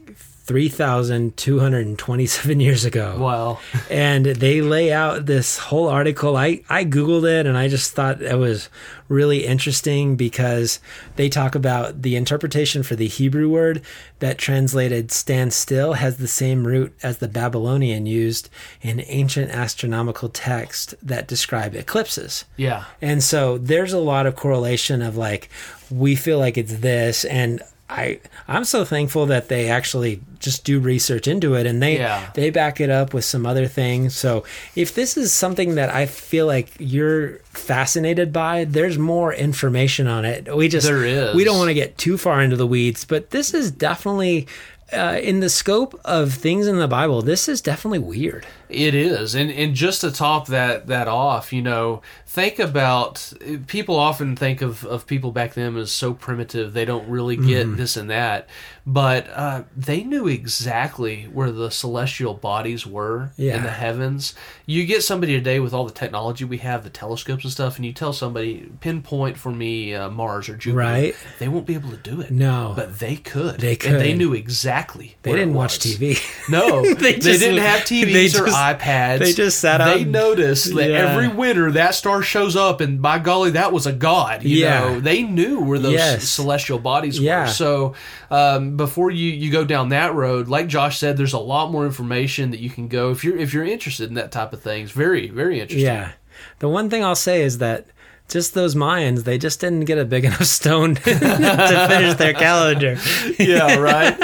Speaker 1: 3,227 years ago
Speaker 2: Wow.
Speaker 1: and they lay out this whole article. I, I Googled it and I just thought it was really interesting because they talk about the interpretation for the Hebrew word that translated stand still has the same root as the Babylonian used in ancient astronomical text that describe eclipses.
Speaker 2: Yeah.
Speaker 1: And so there's a lot of correlation of like we feel like it's this and I I'm so thankful that they actually just do research into it and they
Speaker 2: Yeah.
Speaker 1: they back it up with some other things. So if this is something that I feel like you're fascinated by, there's more information on it. We just
Speaker 2: There is.
Speaker 1: we don't want to get too far into the weeds, but this is definitely uh, in the scope of things in the Bible, this is definitely weird.
Speaker 2: It is, and and just to top that that off, you know, think about people often think of of people back then as so primitive they don't really get
Speaker 1: Mm-hmm.
Speaker 2: this and that, but uh, they knew exactly where the celestial bodies were in the heavens. You get somebody today with all the technology we have, the telescopes and stuff, and you tell somebody pinpoint for me uh, Mars or Jupiter,
Speaker 1: Right.
Speaker 2: They won't be able to do it.
Speaker 1: No.
Speaker 2: but they could.
Speaker 1: They
Speaker 2: and they knew exactly.
Speaker 1: They didn't watch. TV.
Speaker 2: No,
Speaker 1: They
Speaker 2: they, didn't have TVs
Speaker 1: they
Speaker 2: or iPads.
Speaker 1: they just sat
Speaker 2: They noticed that
Speaker 1: Yeah.
Speaker 2: every winter that star shows up, and by golly, that was a god. You
Speaker 1: Yeah.
Speaker 2: know, they knew where those
Speaker 1: Yes.
Speaker 2: celestial bodies
Speaker 1: Yeah.
Speaker 2: were. So, um, before you you go down that road, like Josh said, there's a lot more information that you can go if you're if you're interested in that type of things. Very very interesting.
Speaker 1: Yeah. The one thing I'll say is that just those Mayans, they just didn't get a big enough stone to finish their calendar.
Speaker 2: yeah, right.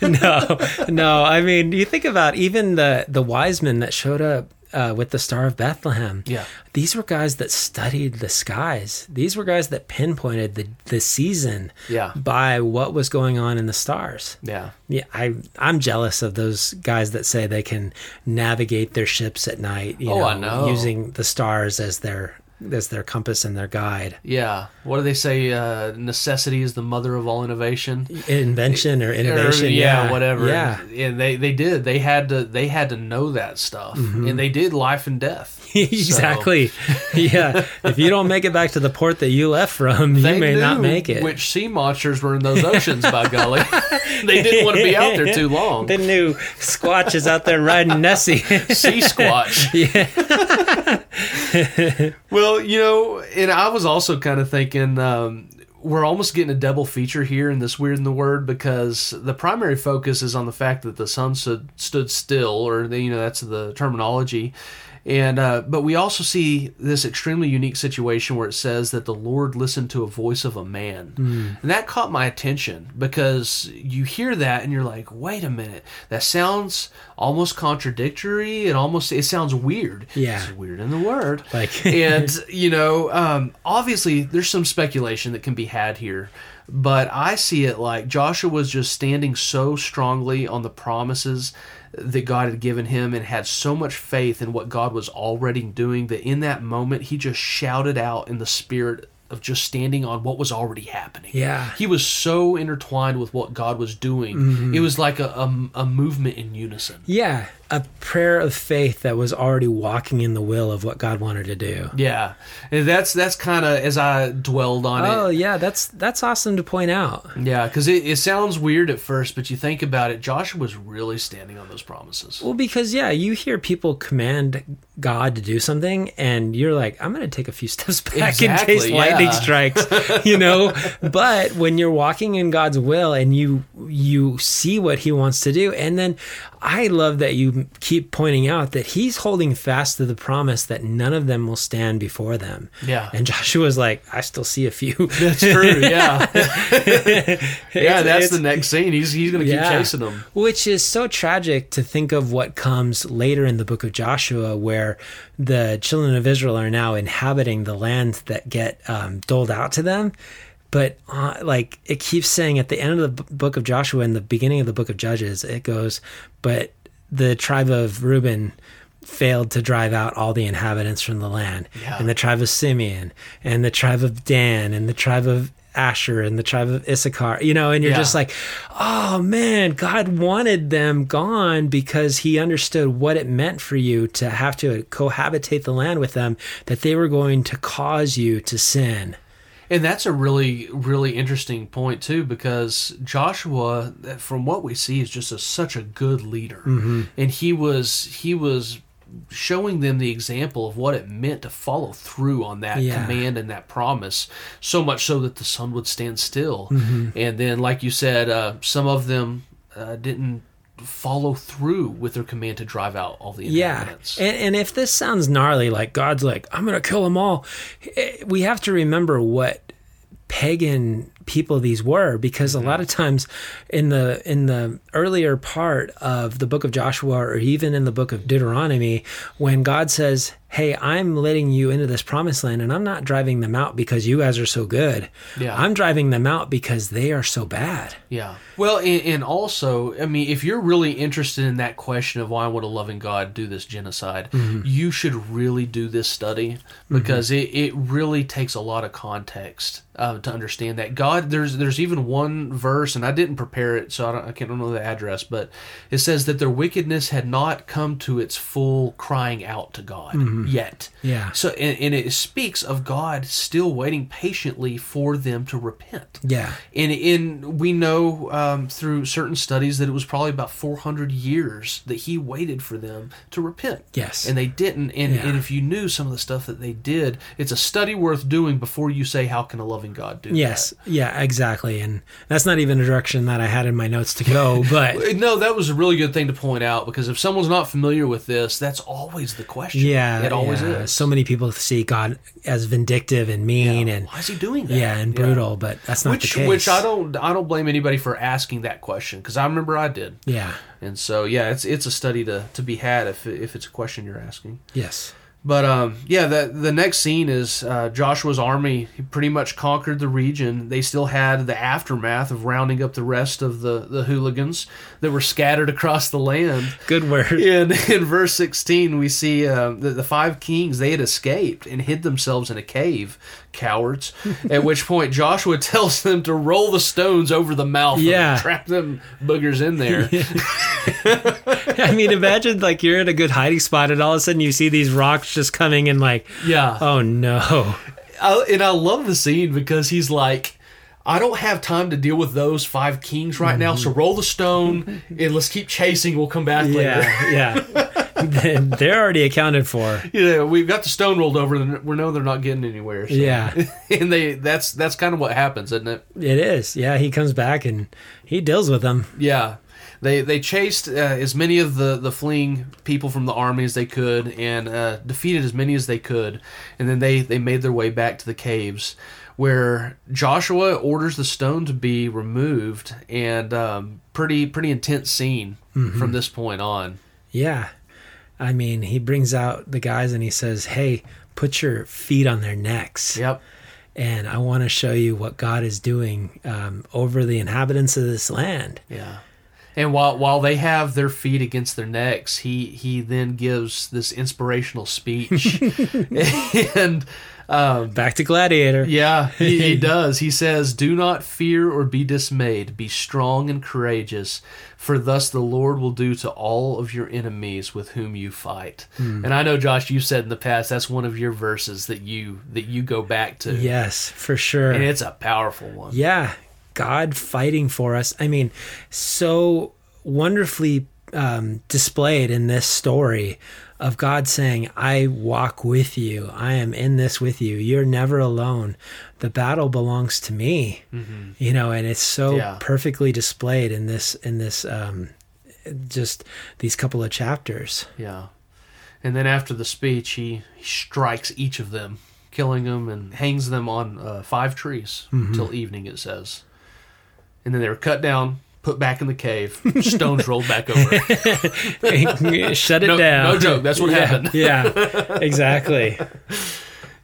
Speaker 1: No, no. I mean, you think about even the the wise men that showed up uh, with the Star of Bethlehem.
Speaker 2: Yeah.
Speaker 1: these were guys that studied the skies. These were guys that pinpointed the the season.
Speaker 2: Yeah.
Speaker 1: by what was going on in the stars.
Speaker 2: yeah.
Speaker 1: Yeah, I I'm jealous of those guys that say they can navigate their ships at night. You
Speaker 2: Oh,
Speaker 1: know,
Speaker 2: I know.
Speaker 1: using the stars as their as their compass and their guide.
Speaker 2: Yeah. What do they say? Uh, necessity is the mother of all innovation.
Speaker 1: Invention or innovation,
Speaker 2: Or,
Speaker 1: yeah,
Speaker 2: whatever.
Speaker 1: Yeah,
Speaker 2: and they they did. They had to they had to know that stuff, and they did life and death.
Speaker 1: exactly. yeah, if you don't make it back to the port that you left from, you
Speaker 2: They
Speaker 1: may not make it.
Speaker 2: Which sea monsters were in those oceans? by golly, they didn't want to be out there too long.
Speaker 1: the new Squatch is out there riding Nessie.
Speaker 2: sea squatch.
Speaker 1: yeah,
Speaker 2: Well, you know, and I was also kind of thinking um, we're almost getting a double feature here in this weird in the word because the primary focus is on the fact that the sun stood, stood still, or you know that's the terminology. And uh, but we also see this extremely unique situation where it says that the Lord listened to a voice of a man, and that caught my attention because you hear that and you're like, wait a minute, that sounds almost contradictory. It almost it sounds weird.
Speaker 1: Yeah.
Speaker 2: It's weird in the word
Speaker 1: Like-
Speaker 2: and you know um, obviously there's some speculation that can be had here but i see it like joshua was just standing so strongly on the promises that god had given him and had so much faith in what god was already doing that in that moment he just shouted out in the spirit of just standing on what was already happening
Speaker 1: Yeah.
Speaker 2: he was so intertwined with what god was doing mm-hmm. it was like a, a, a movement in unison
Speaker 1: yeah. A prayer of faith that was already walking in the will of what God wanted to do.
Speaker 2: yeah and that's that's kind of as i dwelled on it
Speaker 1: Oh yeah, that's that's awesome to point out.
Speaker 2: Yeah, because it, it sounds weird at first, but you think about it, Joshua was really standing on those promises.
Speaker 1: Well, because yeah, you hear people command God to do something, and you're like, I'm going to take a few steps back in
Speaker 2: Exactly,
Speaker 1: case lightning strikes, you know. but when you're walking in God's will and you you see what He wants to do, and then I love that you keep pointing out that He's holding fast to the promise that none of them will stand before them.
Speaker 2: Yeah.
Speaker 1: and Joshua's like, I still see a few.
Speaker 2: That's true. Yeah, yeah. That's the next scene. He's he's gonna keep
Speaker 1: Yeah.
Speaker 2: chasing them.
Speaker 1: Which is so tragic to think of what comes later in the book of Joshua, where the children of Israel are now inhabiting the land that get um, doled out to them. But uh, like it keeps saying at the end of the book of Joshua and the beginning of the book of Judges, it goes, but the tribe of Reuben failed to drive out all the inhabitants from the land,
Speaker 2: Yeah.
Speaker 1: and the tribe of Simeon, and the tribe of Dan, and the tribe of Asher, and the tribe of Issachar. You know, and you're
Speaker 2: Yeah.
Speaker 1: just like, oh man, God wanted them gone because He understood what it meant for you to have to cohabitate the land with them, that they were going to cause you to sin.
Speaker 2: And that's a really, really interesting point too, because Joshua, from what we see, is just a, such a good leader, and he was he was showing them the example of what it meant to follow through on that
Speaker 1: Yeah.
Speaker 2: command and that promise. So much so that the sun would stand still, and then, like you said, uh, some of them uh, didn't follow through with their command to drive out all the
Speaker 1: Yeah. And, and if this sounds gnarly, like God's like, I'm going to kill them all, eh, we have to remember what pagan people these were because a lot of times in the in the earlier part of the book of Joshua or even in the book of Deuteronomy when God says hey, I'm letting you into this promised land and I'm not driving them out because you guys are so good.
Speaker 2: Yeah.
Speaker 1: I'm driving them out because they are so bad.
Speaker 2: Yeah. Well, and, and also, I mean, if you're really interested in that question of why would a loving God do this genocide, mm-hmm. you should really do this study mm-hmm. because it, it really takes a lot of context uh, to understand that God. There's there's even one verse, and I didn't prepare it, so I, don't, I can't remember the address, but it says that their wickedness had not come to its full crying out to God yet.
Speaker 1: Yeah.
Speaker 2: So, and, and it speaks of God still waiting patiently for them to repent.
Speaker 1: Yeah.
Speaker 2: And in we know um, through certain studies that it was probably about 400 years that he waited for them to repent.
Speaker 1: Yes.
Speaker 2: and they didn't. And,
Speaker 1: Yeah.
Speaker 2: and if you knew some of the stuff that they did, it's a study worth doing before you say, "How can a loving God do?"
Speaker 1: Yes. Yeah, exactly. And that's not even a direction that I had in my notes to go, but?
Speaker 2: No, that was a really good thing to point out because if someone's not familiar with this, that's always the question.
Speaker 1: yeah,
Speaker 2: it always
Speaker 1: yeah.
Speaker 2: is.
Speaker 1: So many people see God as vindictive and mean and
Speaker 2: Why is he doing that?
Speaker 1: yeah, and brutal, but that's not
Speaker 2: Which,
Speaker 1: the case.
Speaker 2: which I don't, I don't blame anybody for asking that question because I remember I did.
Speaker 1: Yeah.
Speaker 2: And so, yeah, it's it's a study to, to be had if if it's a question you're asking.
Speaker 1: Yes.
Speaker 2: But um, yeah, the the next scene is uh, Joshua's army. He pretty much conquered the region. They still had the aftermath of rounding up the rest of the, the hooligans that were scattered across the land.
Speaker 1: Good word.
Speaker 2: In in verse sixteen, we see uh, the the five kings they had escaped and hid themselves in a cave, cowards. At which point Joshua tells them to roll the stones over the mouth.
Speaker 1: Yeah.
Speaker 2: and trap them boogers in there.
Speaker 1: I mean, imagine like you're in a good hiding spot and all of a sudden you see these rocks just coming and like,
Speaker 2: yeah.
Speaker 1: oh no.
Speaker 2: I, and I love the scene because he's like, I don't have time to deal with those five kings right now, so mm-hmm. roll the stone and let's keep chasing. We'll come back later.
Speaker 1: Yeah, yeah. They're already accounted for.
Speaker 2: Yeah, we've got the stone rolled over, and we know they're not getting anywhere. so-
Speaker 1: Yeah,
Speaker 2: and they that's that's kind of what happens, isn't it?
Speaker 1: it is. Yeah, he comes back and he deals with them.
Speaker 2: Yeah, they they chased uh, as many of the the fleeing people from the army as they could, and uh, defeated as many as they could, and then they they made their way back to the caves. Where Joshua orders the stone to be removed, and um, pretty pretty intense scene from this point on.
Speaker 1: Yeah. I mean, he brings out the guys and he says, Hey, put your feet on their necks.
Speaker 2: Yep.
Speaker 1: And I want to show you what God is doing um, over the inhabitants of this land.
Speaker 2: Yeah. And while while they have their feet against their necks, he he then gives this inspirational speech, and um,
Speaker 1: Back to Gladiator.
Speaker 2: yeah, he, he does. He says, "Do not fear or be dismayed. Be strong and courageous, for thus the Lord will do to all of your enemies with whom you fight." And I know, Josh, you said in the past that's one of your verses that you that you go back to,
Speaker 1: Yes, for sure.
Speaker 2: and it's a powerful one.
Speaker 1: Yeah, God fighting for us. I mean, so wonderfully um, displayed in this story of God saying, I walk with you. I am in this with you. You're never alone. The battle belongs to me. You know, and it's so
Speaker 2: Yeah.
Speaker 1: perfectly displayed in this, in this, um, just these couple of chapters.
Speaker 2: Yeah. And then after the speech, he, he strikes each of them, killing them and hangs them on uh, five trees till evening, it says. And then they were cut down, put back in the cave, stones rolled back over.
Speaker 1: Shut it
Speaker 2: No-
Speaker 1: down.
Speaker 2: no joke, that's what
Speaker 1: yeah,
Speaker 2: happened.
Speaker 1: Yeah, exactly.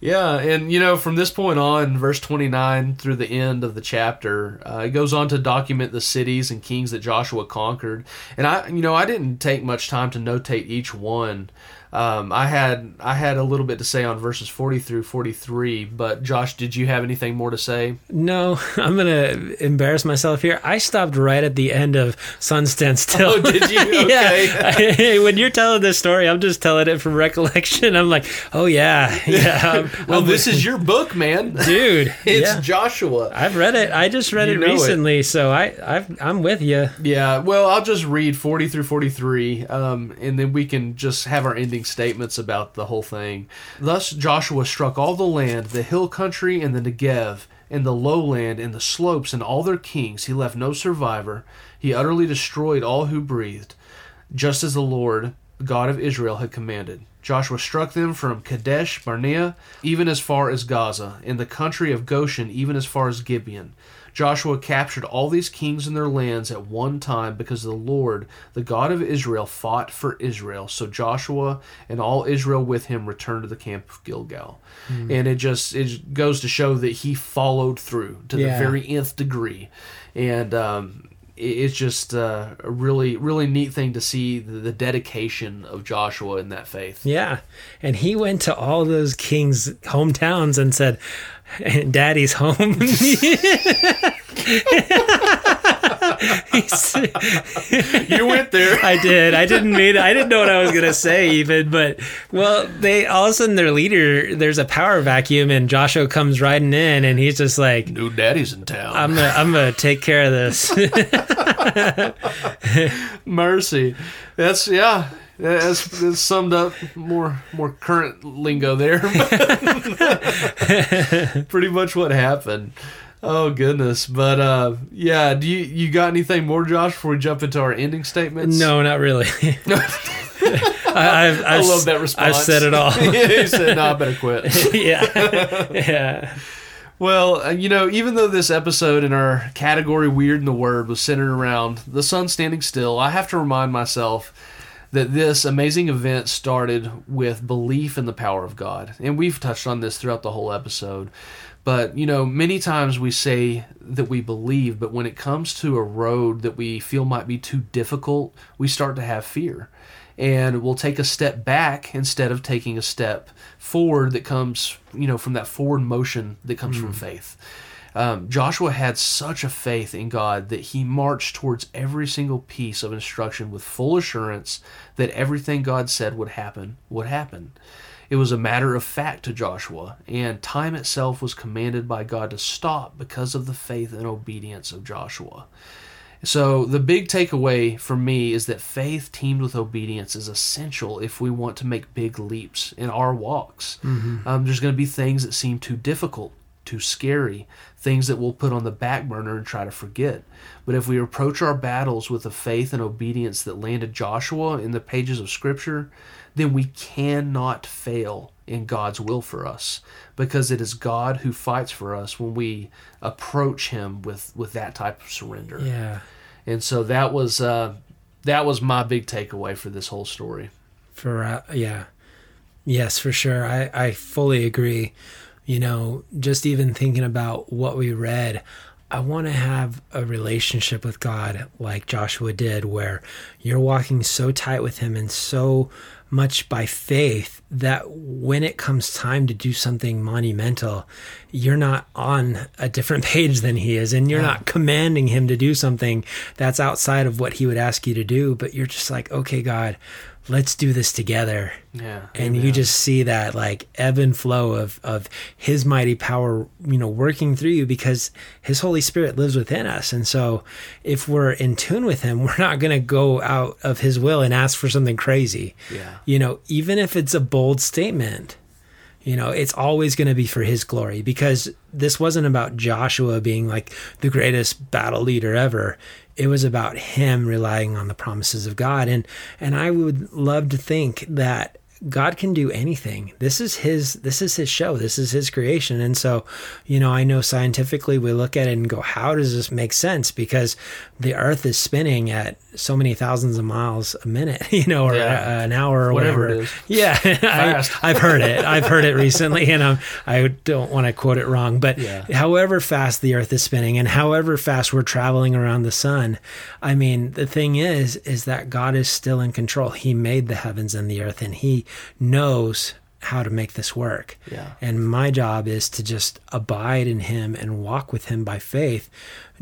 Speaker 2: yeah, and you know, from this point on, verse 29 through the end of the chapter, uh, it goes on to document the cities and kings that Joshua conquered. And I, you know, I didn't take much time to notate each one. Um, I had I had a little bit to say on verses 40 through 43, but Josh, did you have anything more to say?
Speaker 1: No, I'm gonna embarrass myself here. I stopped right at the end of Sun Stand Still.
Speaker 2: Oh, did you? Okay.
Speaker 1: yeah. when you're telling this story, I'm just telling it from recollection. I'm like, oh yeah, yeah. I'm-
Speaker 2: Well,
Speaker 1: I'm
Speaker 2: this is your book, man.
Speaker 1: dude.
Speaker 2: It's
Speaker 1: yeah.
Speaker 2: Joshua.
Speaker 1: I've read it. I just read
Speaker 2: You
Speaker 1: it
Speaker 2: know it.
Speaker 1: recently, so I I've, I'm with you.
Speaker 2: Yeah, well, I'll just read 40 through 43, um, and then we can just have our ending statements about the whole thing. Thus Joshua struck all the land, the hill country and the Negev, and the lowland and the slopes and all their kings. He left no survivor. He utterly destroyed all who breathed, just as the Lord God of Israel, had commanded. Joshua struck them from Kadesh Barnea even as far as Gaza, in the country of Goshen even as far as Gibeon. Joshua captured all these kings and their lands at one time because the Lord, the God of Israel, fought for Israel. So Joshua and all Israel with him returned to the camp of Gilgal.
Speaker 1: Hmm.
Speaker 2: And it just it goes to show that he followed through to
Speaker 1: Yeah.
Speaker 2: the very nth degree. And um, it- it's just uh, a really, really neat thing to see the, the dedication of Joshua in that faith.
Speaker 1: Yeah. And he went to all those kings' hometowns and said, Daddy's home.
Speaker 2: You went there.
Speaker 1: I did. I didn't mean. I didn't know what I was gonna say even. But well, they all of a sudden their leader. There's a power vacuum, and Joshua comes riding in, and he's just like,
Speaker 2: New daddy's in town.
Speaker 1: "I'm gonna, I'm gonna take care of this."
Speaker 2: Mercy. That's yeah. That's, that's summed up more more current lingo there. Pretty much what happened. Oh goodness. But uh yeah, do you you got anything more, Josh, before we jump into our ending statements?
Speaker 1: no, not really. I, I've, I've,
Speaker 2: I love that response.
Speaker 1: I've said it all.
Speaker 2: he said, "No, I better quit."
Speaker 1: yeah, yeah.
Speaker 2: Well, uh, you know, even though this episode in our category "Weird in the Word" was centered around the sun standing still, I have to remind myself that this amazing event started with belief in the power of God, and we've touched on this throughout the whole episode. But you know, many times we say that we believe, but when it comes to a road that we feel might be too difficult, we start to have fear. And we'll take a step back instead of taking a step forward that comes, you know, from that forward motion that comes from hmm. faith. Um, Joshua had such a faith in God that he marched towards every single piece of instruction with full assurance that everything God said would happen would happen. It was a matter of fact to Joshua, and time itself was commanded by God to stop because of the faith and obedience of Joshua. So, the big takeaway for me is that faith teamed with obedience is essential if we want to make big leaps in our walks. Um, there's going to be things that seem too difficult, too scary, things that we'll put on the back burner and try to forget. But if we approach our battles with the faith and obedience that landed Joshua in the pages of Scripture, then we cannot fail in God's will for us because it is God who fights for us when we approach Him with, with that type of surrender.
Speaker 1: Yeah.
Speaker 2: And so that was uh, that was my big takeaway for this whole story.
Speaker 1: For uh, yeah, yes, for sure. I I fully agree. You know, just even thinking about what we read, I want to have a relationship with God like Joshua did, where you're walking so tight with Him and so much by faith that when it comes time to do something monumental, you're not on a different page than He is, and you're not commanding Him to do something that's outside of what He would ask you to do, but you're just like, okay, God, let's do this together.
Speaker 2: Yeah.
Speaker 1: and you just see that like ebb and flow of of his mighty power you know working through you because his holy spirit lives within us. And so if we're in tune with him we're not going to go out of his will and ask for something crazy.
Speaker 2: Yeah.
Speaker 1: you know even if it's a bold statement you know it's always going to be for his glory because this wasn't about joshua being like the greatest battle leader ever it was about him relying on the promises of god. And and i would love to think that god can do anything. This is his this is his show. This is his creation. And so you know i know scientifically we look at it and go how does this make sense? Because the earth is spinning at so many thousands of miles a minute you know or
Speaker 2: Yeah.
Speaker 1: Uh, an hour or
Speaker 2: Whatever
Speaker 1: whatever,
Speaker 2: it is.
Speaker 1: yeah. I, i've heard it. I've heard it recently and I'm, i don't want to quote it wrong but
Speaker 2: Yeah.
Speaker 1: however fast the earth is spinning and however fast we're traveling around the sun i mean the thing is is that god is still in control. He made the heavens and the earth and he knows how to make this work
Speaker 2: Yeah.
Speaker 1: and my job is to just abide in him and walk with him by faith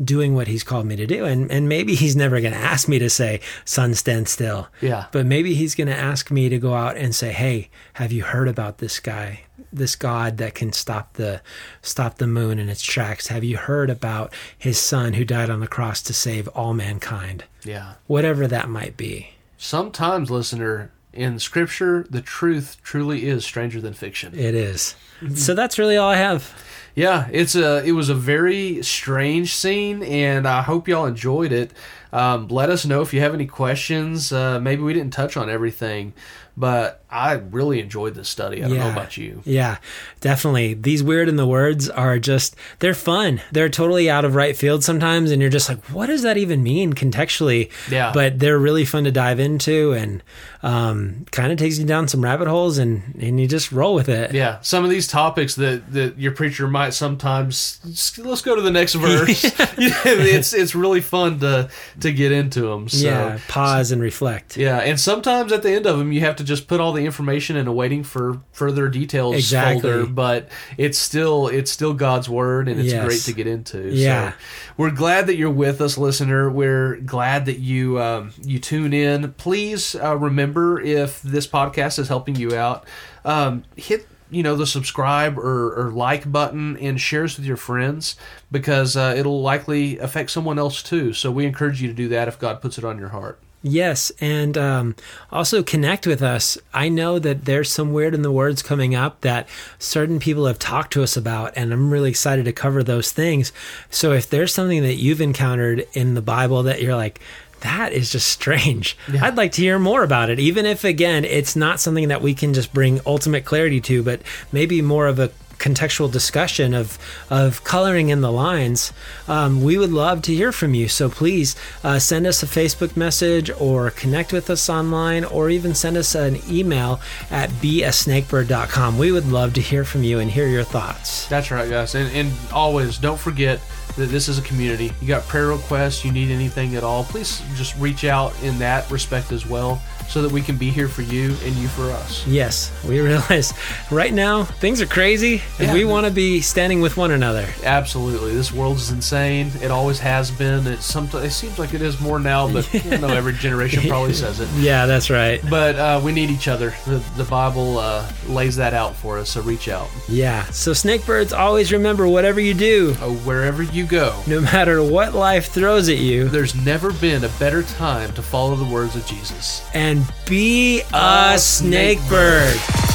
Speaker 1: doing what he's called me to do and and maybe he's never going to ask me to say sun stand still
Speaker 2: Yeah.
Speaker 1: but maybe he's going to ask me to go out and say, "Hey, have you heard about this guy? This God that can stop the stop the moon in its tracks? Have you heard about his son who died on the cross to save all mankind?
Speaker 2: Yeah.
Speaker 1: Whatever that might be."
Speaker 2: Sometimes, listener, in Scripture, the truth truly is stranger than fiction.
Speaker 1: It is. So that's really all I have.
Speaker 2: Yeah, it's a it was a very strange scene, and I hope y'all enjoyed it. Um, let us know if you have any questions. Uh, maybe we didn't touch on everything, but I really enjoyed this study. I don't know about you.
Speaker 1: Yeah, definitely. These weird in the words are just they're fun. They're totally out of right field sometimes, and you're just like, what does that even mean contextually?
Speaker 2: Yeah.
Speaker 1: But they're really fun to dive into, and um, kind of takes you down some rabbit holes, and and you just roll with it.
Speaker 2: Yeah, some of these topics that, that your preacher might sometimes let's go to the next verse. Yeah, it's it's really fun to to get into them. So.
Speaker 1: yeah, pause and reflect.
Speaker 2: Yeah, and sometimes at the end of them, you have to just put all the information and awaiting for further details
Speaker 1: Exactly.
Speaker 2: folder. But it's still it's still God's word, and it's
Speaker 1: Yes.
Speaker 2: great to get into.
Speaker 1: Yeah.
Speaker 2: so we're glad that you're with us, listener. We're glad that you um, you tune in. Please uh, remember if this podcast is helping you out, um, hit you know the subscribe or, or like button and share us with your friends because uh, it'll likely affect someone else too. So we encourage you to do that if God puts it on your heart.
Speaker 1: Yes, and um, also connect with us. I know that there's some weird in the words coming up that certain people have talked to us about, and I'm really excited to cover those things. So if there's something that you've encountered in the Bible that you're like, that is just strange. I'd like to hear more about it, even if, again, it's not something that we can just bring ultimate clarity to, but maybe more of a contextual discussion of of coloring in the lines, um, we would love to hear from you. So please uh, send us a Facebook message or connect with us online or even send us an email at beasnakebird.com. We would love to hear from you and hear your thoughts.
Speaker 2: That's right, guys. And, and always don't forget that this is a community. You got prayer requests, you need anything at all, please just reach out in that respect as well so that we can be here for you and you for us.
Speaker 1: Yes, we realize right now things are crazy and
Speaker 2: Yeah.
Speaker 1: we want to be standing with one another.
Speaker 2: Absolutely. This world is insane. It always has been. It sometimes it seems like it is more now, but I know every generation probably says it.
Speaker 1: Yeah, that's right.
Speaker 2: But uh, we need each other. The, the Bible uh, lays that out for us, so reach out.
Speaker 1: Yeah. So, snakebirds, always remember whatever you do,
Speaker 2: Oh, wherever you go,
Speaker 1: no matter what life throws at you,
Speaker 2: there's never been a better time to follow the words of Jesus.
Speaker 1: and be a snakebird.